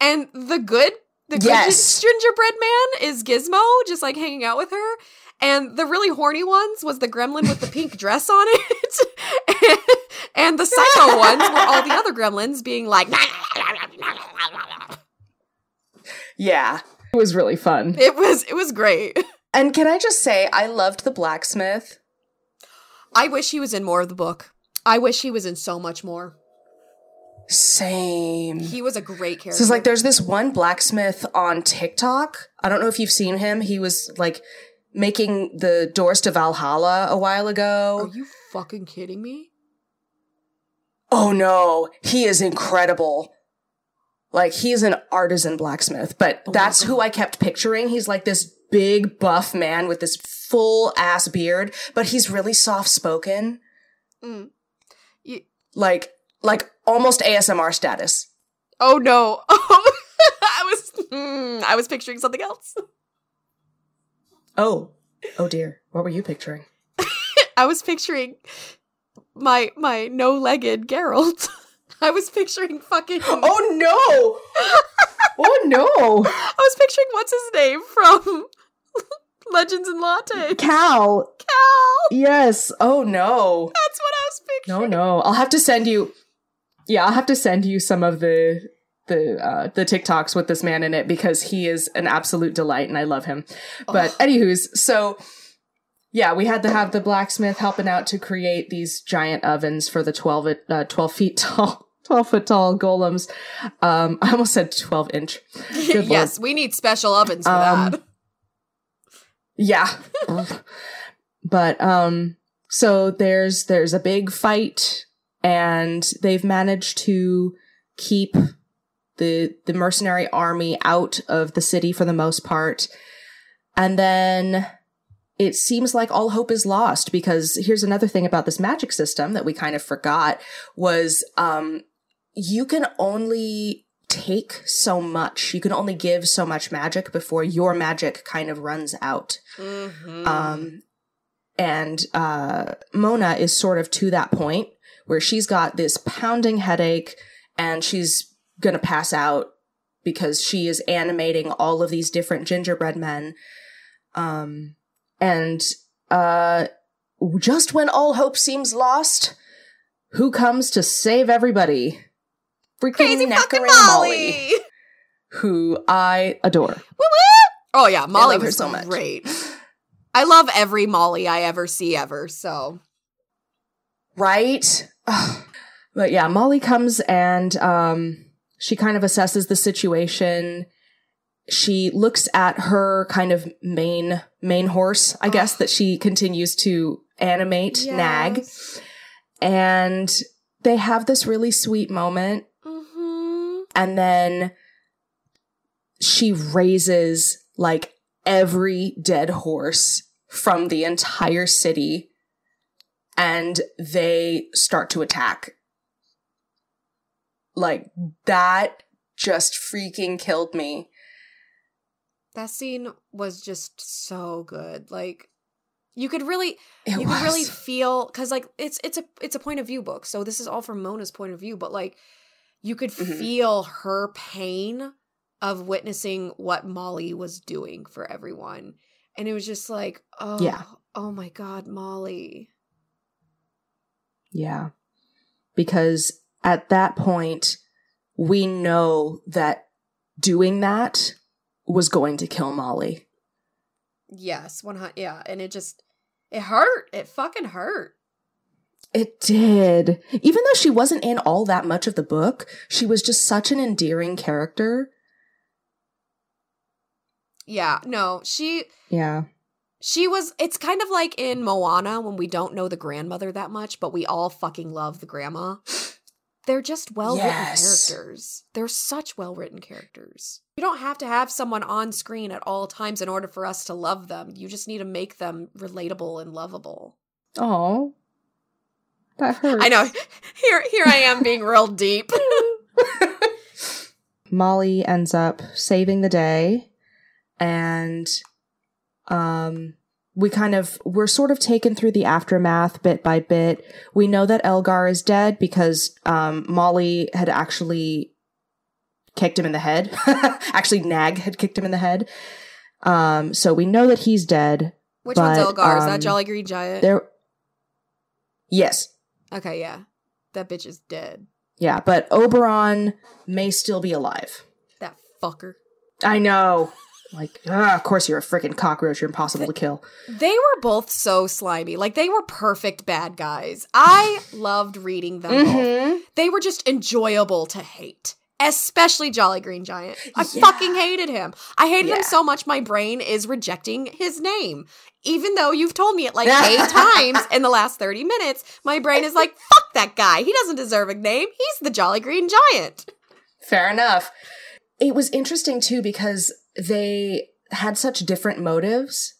and the good the good Yes. gingerbread man is Gizmo just like hanging out with her and the really horny ones was the gremlin with the pink dress on it and the psycho ones were all the other gremlins being like yeah, it was really fun. it was it was great And can I just say, I loved the blacksmith. i wish he was in more of the book i wish he was in so much more Same. he was a great character So it's like there's this one blacksmith on TikTok. I don't know if you've seen him. He was like making the doors to Valhalla a while ago. are you fucking kidding me Oh no, he is incredible. Like he's an artisan blacksmith, but Oh that's who I kept picturing. He's like this big buff man with this full ass beard, but he's really soft spoken. Mm. You- Like like almost ASMR status. oh no oh i was mm, i was picturing something else Oh. Oh dear. What were you picturing? I was picturing my my no-legged Geralt. I was picturing fucking. Oh no! oh no! I was picturing what's his name from Legends and Latte. Cal. Cal. Yes. Oh no. That's what I was picturing. no. No. I'll have to send you. Yeah, I'll have to send you some of the the uh, the TikToks with this man in it because he is an absolute delight and I love him. But Ugh. anywho's, so yeah, we had to have the blacksmith helping out to create these giant ovens for the 12, it- uh, 12 feet tall, 12 foot tall golems. Um, I almost said 12 inch. Yes, we need special ovens for Um, that. Yeah. but um so there's there's a big fight and they've managed to keep the the mercenary army out of the city for the most part. And then it seems like all hope is lost because here's another thing about this magic system that we kind of forgot was um you can only take so much. You can only give so much magic before your magic kind of runs out. Mhm. Um, and uh, Mona is sort of to that point where she's got this pounding headache and she's gonna pass out because she is animating all of these different gingerbread men. Um, and uh, just when all hope seems lost, who comes to save everybody? Freaking Crazy fucking Knackering Molly. who I adore. Woo woo! Oh yeah, Molly was so much. great. I love every Molly I ever see ever. So Right? But yeah, Molly comes and um she kind of assesses the situation. She looks at her kind of main main horse, I guess, that she continues to animate, nag, and they have this really sweet moment. Mhm. and then she raises like every dead horse from the entire city. And they start to attack. Like that just freaking killed me That scene was just so good. Like you could really it you was could really feel cuz like it's it's a it's a point of view book. So this is all from Mona's point of view, but like you could Mhm. feel her pain of witnessing what Molly was doing for everyone. And it was just like, oh, Yeah. oh my god, Molly. yeah because at that point we know that doing that was going to kill molly Yes, one hundred. Yeah, and it just it hurt. It fucking hurt. It did. Even though she wasn't in all that much of the book, she was just such an endearing character. Yeah, no, she Yeah. she was. It's kind of like in Moana when we don't know the grandmother that much, but we all fucking love the grandma. They're just well written Yes. characters. They're such well written characters. You don't have to have someone on screen at all times in order for us to love them. You just need to make them relatable and lovable. Oh. That hurt. I know. Here, here I am being real deep. Molly ends up saving the day and um we kind of we're sort of taken through the aftermath bit by bit. We know that Elgar is dead because um Molly had actually kicked him in the head. actually Nag had kicked him in the head. Um so we know that he's dead. Which one's But, Elgar? Is that um, Jolly Green Giant? There Yes. Okay, yeah. That bitch is dead. Yeah, but Oberon may still be alive. That fucker. I know. Like, ah, of course you're a freaking cockroach. You're impossible to kill. They were both so slimy. Like they were perfect bad guys. I loved reading them. Mm-hmm. They were just enjoyable to hate. Especially Jolly Green Giant. I Yeah. fucking hated him. I hated Yeah. him so much my brain is rejecting his name. Even though you've told me it like eight times in the last 30 minutes, my brain is like, fuck that guy. He doesn't deserve a name. He's the Jolly Green Giant. Fair enough. It was interesting too because they had such different motives.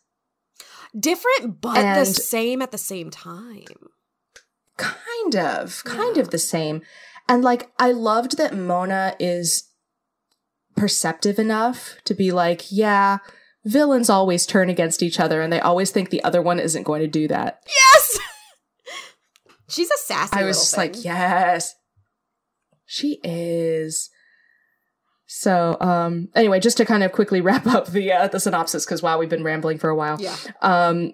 Different, but the same at the same time. Kind of, kind Yeah. of the same. And like, I loved that Mona is perceptive enough to be like, yeah, villains always turn against each other and they always think the other one isn't going to do that. Yes! She's a sassy I was just thing. like, yes, she is. So, um, anyway, just to kind of quickly wrap up the uh, the synopsis, because wow, we've been rambling for a while. Yeah. Um,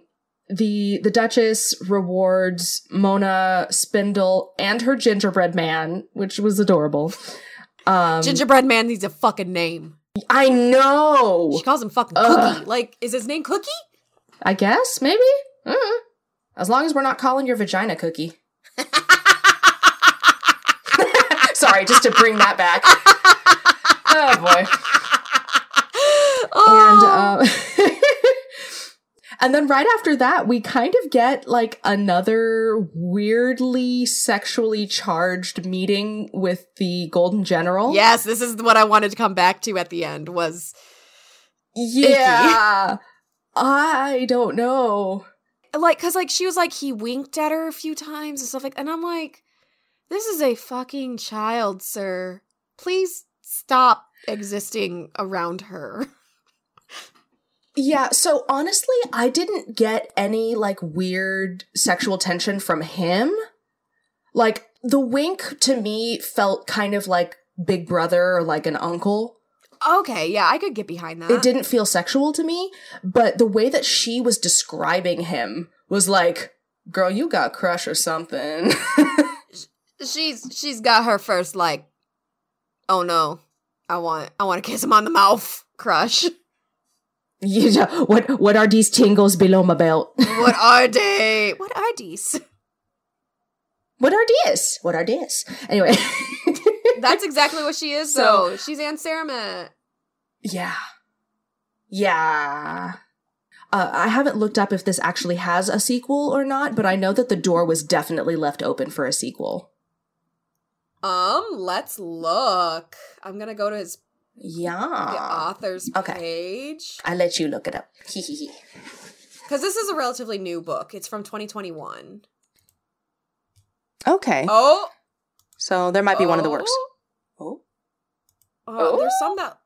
the the Duchess rewards Mona Spindle and her gingerbread man, which was adorable. Um, Gingerbread Man needs a fucking name. I know. She calls him fucking Ugh. Cookie. Like, is his name Cookie? I guess maybe Mm. As long as we're not calling your vagina cookie. Sorry, just to bring that back. Oh boy. And Oh. um, and then right after that, we kind of get like another weirdly sexually charged meeting with the Golden General. yes, this is what I wanted to come back to at the end was Yeah. I don't know. like cuz like she was like he winked at her a few times and stuff like and I'm like this is a fucking child, sir. Please stop existing around her. Yeah, so honestly, I didn't get any like weird sexual tension from him. Like the wink to me felt kind of like big brother or like an uncle. Okay, yeah, I could get behind that. It didn't feel sexual to me, but the way that she was describing him was like, girl, you got crush or something. she's she's got her first like oh no i want i want to kiss him on the mouth crush yeah, what what are these tingles below my belt? what are they what are these what are these? What are these? Anyway. that's exactly what she is So- though she's Aunt Saramet. Yeah. Yeah. Uh, I haven't looked up if this actually has a sequel or not, but I know that the door was definitely left open for a sequel. Um let's look i'm gonna go to his the Yeah. author's okay. page I let you look it up. Hee hee hee. because this is a relatively new book it's from 2021 Okay. oh So there might be one of the works. oh. Oh. Uh, There's some that.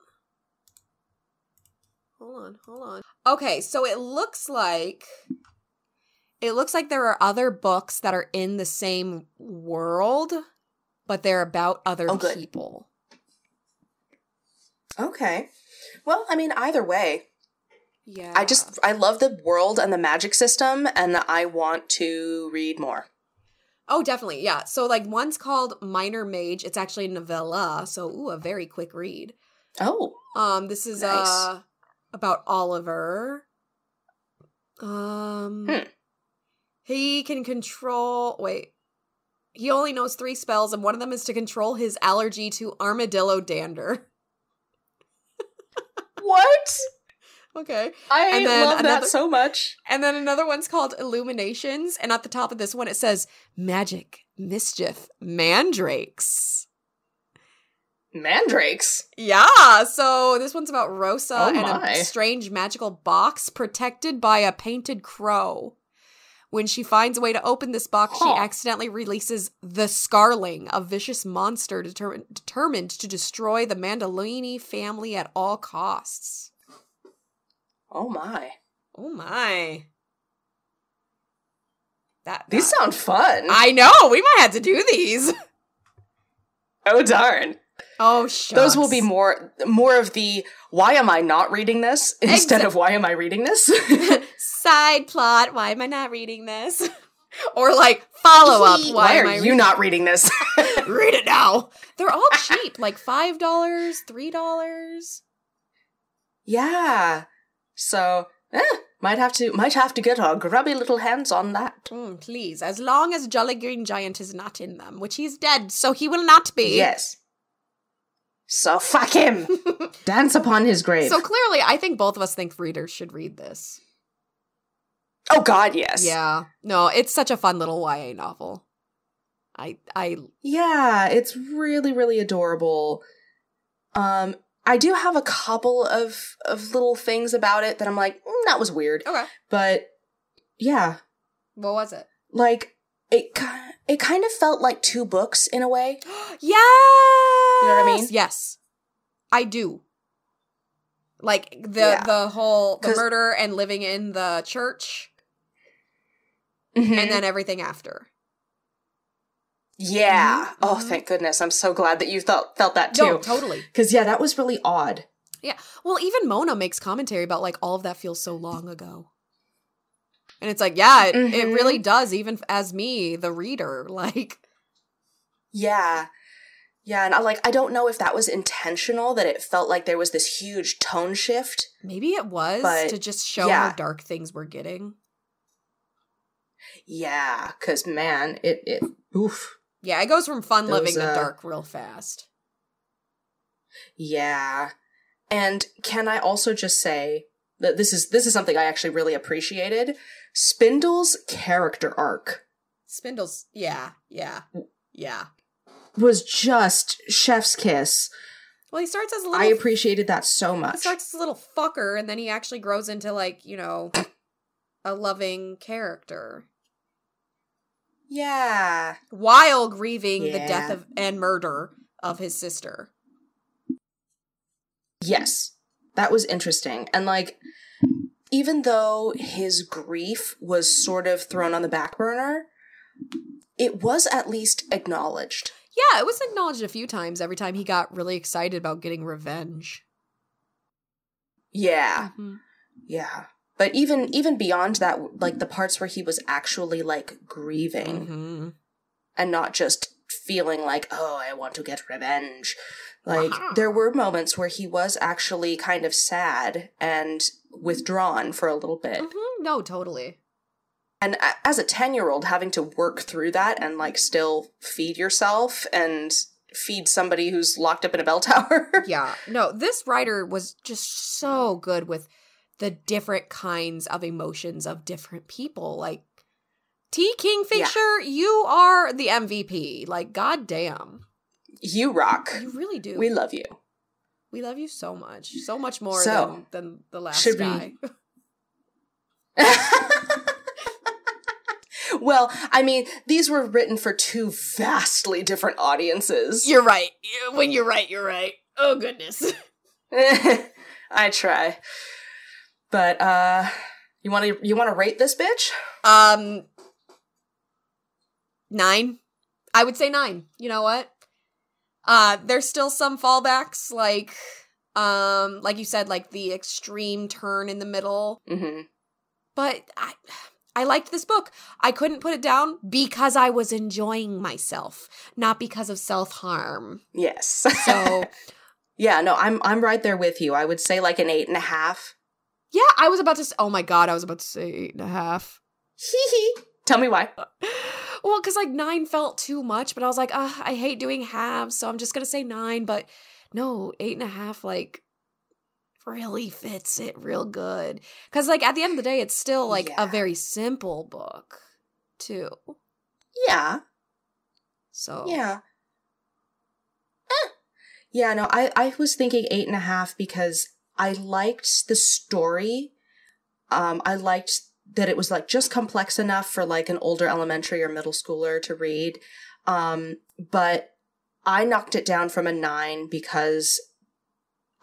Hold on, hold on. Okay, so it looks like it looks like there are other books that are in the same world, but they're about other Oh, people. Okay. Well, I mean, either way, Yeah, I just I love the world and the magic system, and I want to read more. oh, definitely, yeah. So like one's called Minor Mage. It's actually a novella, so ooh, a very quick read. Oh, Um, this is Nice. uh about Oliver. Um, Hmm. he can control. Wait, he only knows three spells, and one of them is to control his allergy to armadillo dander. what? Okay, I And then love another- that so much. and then another one's called Illuminations, and at the top of this one it says Magic, Mischief, Mandrakes. Mandrakes. Yeah, so this one's about Rosa Oh and a strange magical box protected by a painted crow. When she finds a way to open this box, Huh. she accidentally releases the Scarling, a vicious monster deter- determined to destroy the Mandalini family at all costs. Oh my. Oh my. That, These sound fun. I know, we might have to do these. oh darn. Oh, shucks. Those will be more more of the why am I not reading this instead of why am I reading this? side plot. Why am I not reading this? or like follow up. Why, why am are I you reading- not reading this? read it now? They're all cheap, like five dollars, three dollars. yeah. So, eh, might have to might have to get our grubby little hands on that. Mm, please, as long as Jolly Green Giant is not in them, which he's dead, so he will not be. Yes. So fuck him. Dance upon his grave. So clearly, I think both of us think readers should read this. oh god, yes. Yeah. No, it's such a fun little YA novel. I I Yeah, it's really really adorable. Um I do have a couple of of little things about it that I'm like, mm, that was weird. okay. But yeah, What was it? like it it kind of felt like two books in a way. yes. You know what I mean? Yes, I do. Like the Yeah. the whole the murder and living in the church, Mm-hmm. and then everything after. yeah. Mhm, Oh, mhm. thank goodness. I'm so glad that you felt felt that No, too. totally. Cuz yeah, that was really odd. Yeah. Well, even Mona makes commentary about like all of that feels so long ago. And it's like, yeah, it, it Mhm. really does, even as me, the reader. Like, Yeah. Yeah, and I like I don't know if that was intentional that it felt like there was this huge tone shift. maybe it was But, to just show yeah. how dark things were getting. Yeah, because man, it it oof. Yeah, it goes from fun Those, living to uh, dark real fast. Yeah. And can I also just say this is this is something I actually really appreciated? Spindle's character arc Spindles, yeah, yeah, yeah. was just chef's kiss. Well, he starts as a little. I appreciated that so he much. starts as a little fucker, and then he actually grows into like you know, a loving character yeah. while grieving the death of and murder of his sister. Yes. That was interesting. And like even though his grief was sort of thrown on the back burner, it was at least acknowledged. Yeah, it was acknowledged a few times. Every time he got really excited about getting revenge. Yeah. Mhm. Yeah. But even even beyond that like the parts where he was actually like grieving Mhm. and not just feeling like, "Oh, I want to get revenge." Like Wow. there were moments where he was actually kind of sad and withdrawn for a little bit. Mhm. No, totally. And a- as a 10 year old, having to work through that and like still feed yourself and feed somebody who's locked up in a bell tower. Yeah. No, this writer was just so good with the different kinds of emotions of different people. Like T Kingfisher, you are the MVP. Like, goddamn. you rock. You really do. We love you. We love you so much. So much more So, than, than the last should we- guy. well, I mean, these were written for two vastly different audiences. you're right. When you're right, you're right. Oh, goodness. I try. But uh you want to you want to rate this bitch? Um, nine. I would say nine. You know what? Uh, there's still some fallbacks, like, um, like you said, like the extreme turn in the middle. Mhm. But I, I liked this book. I couldn't put it down because I was enjoying myself, not because of self harm. Yes. So yeah, no, I'm I'm right there with you. I would say like an eight and a half. yeah, I was about to. s- Oh my god, I was about to say eight and a half. Hee hee. Tell me why. Well, because like nine felt too much, but I was like, ah, I hate doing halves, so I'm just gonna say nine. But no, eight and a half, like, really fits it real good. Because like at the end of the day, it's still like Yeah. a very simple book, too. Yeah. So Yeah. Eh. Yeah, no, I, I was thinking eight and a half because I liked the story. Um, I liked that it was like just complex enough for like an older elementary or middle schooler to read. Um, but I knocked it down from a nine because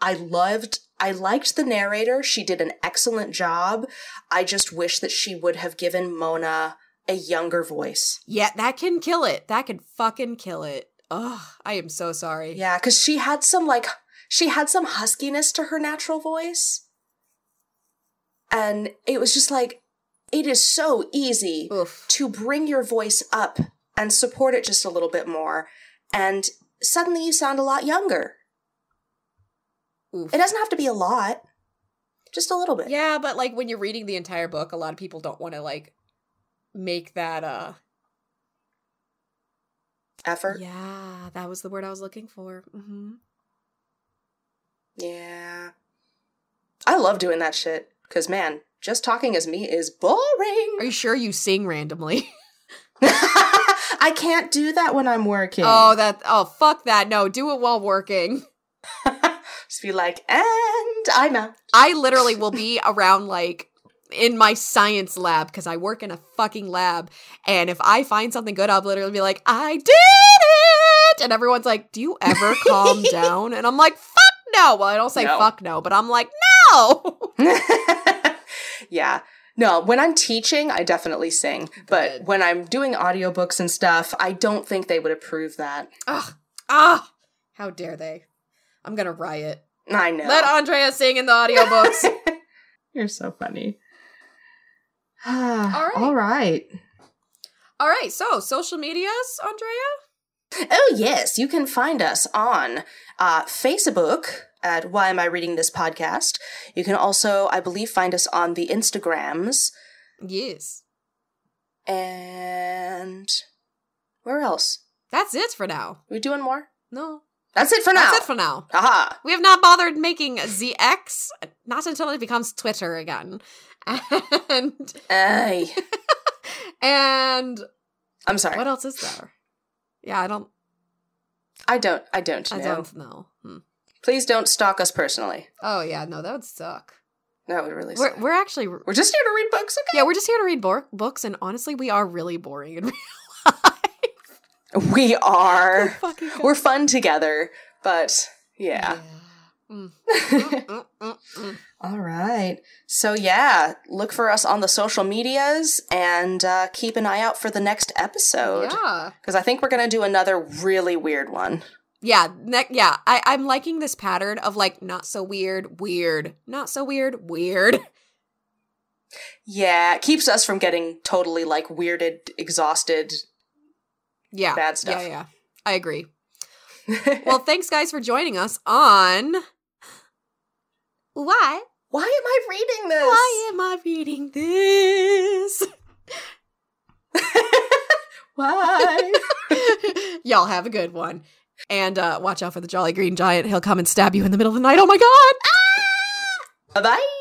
I loved, I liked the narrator. She did an excellent job. I just wish that she would have given Mona a younger voice. yeah, that can kill it. That can fucking kill it. Ugh, I am so sorry. Yeah, because she had some like she had some huskiness to her natural voice. And it was just like it is so easy Oof. to bring your voice up and support it just a little bit more. And suddenly you sound a lot younger. Oof. It doesn't have to be a lot. Just a little bit. Yeah, but like when you're reading the entire book, a lot of people don't want to like make that uh Effort. Yeah, that was the word I was looking for. hmm Yeah. I love doing that shit. Cause man, just talking as me is boring. Are you sure you sing randomly? I can't do that when I'm working. Oh, that oh fuck that. No, do it while working. Just be like, and I'm out. I literally will be around like in my science lab because I work in a fucking lab. And if I find something good, I'll literally be like, I did it! And everyone's like, Do you ever calm down? And I'm like, fuck no. Well, I don't say No. fuck no, but I'm like, no. Yeah. No, when I'm teaching, I definitely sing. But when I'm doing audiobooks and stuff, I don't think they would approve that. Ugh. Ah. How dare they? I'm gonna riot. I know. Let Andrea sing in the audiobooks. You're so funny. All right. All right. All right, so social medias, Andrea? Oh, yes. You can find us on uh, Facebook at Why Am I Reading This Podcast. You can also, I believe, find us on the Instagrams. Yes. And where else? That's it for now. we doing more? No. That's it for now. That's it for now. Haha. We have not bothered making ZX, not until it becomes Twitter again. And Ay. and I'm sorry. what else is there? Yeah, I don't I don't. I don't I don't know. Please don't stalk us personally. Oh yeah, no, that would suck. That would really We're suck. we're actually We're just here to read books, okay? yeah, we're just here to read bo- books, and honestly, we are really boring in real life. We are. We're fun together, but yeah. Mm. Mm, mm, mm. All right. So yeah, look for us on the social medias and uh, keep an eye out for the next episode Yeah, because I think we're gonna do another really weird one. Yeah, ne- yeah. I I'm liking this pattern of like not so weird, weird, not so weird, weird. Yeah, it keeps us from getting totally like weirded, exhausted. Yeah, Bad stuff. Yeah, yeah. I agree. Well, thanks guys for joining us on. Why? Why am I reading this? Why am I reading this? Why? Y'all have a good one. And uh, watch out for the Jolly Green Giant. He'll come and stab you in the middle of the night. Oh my god! Bye bye.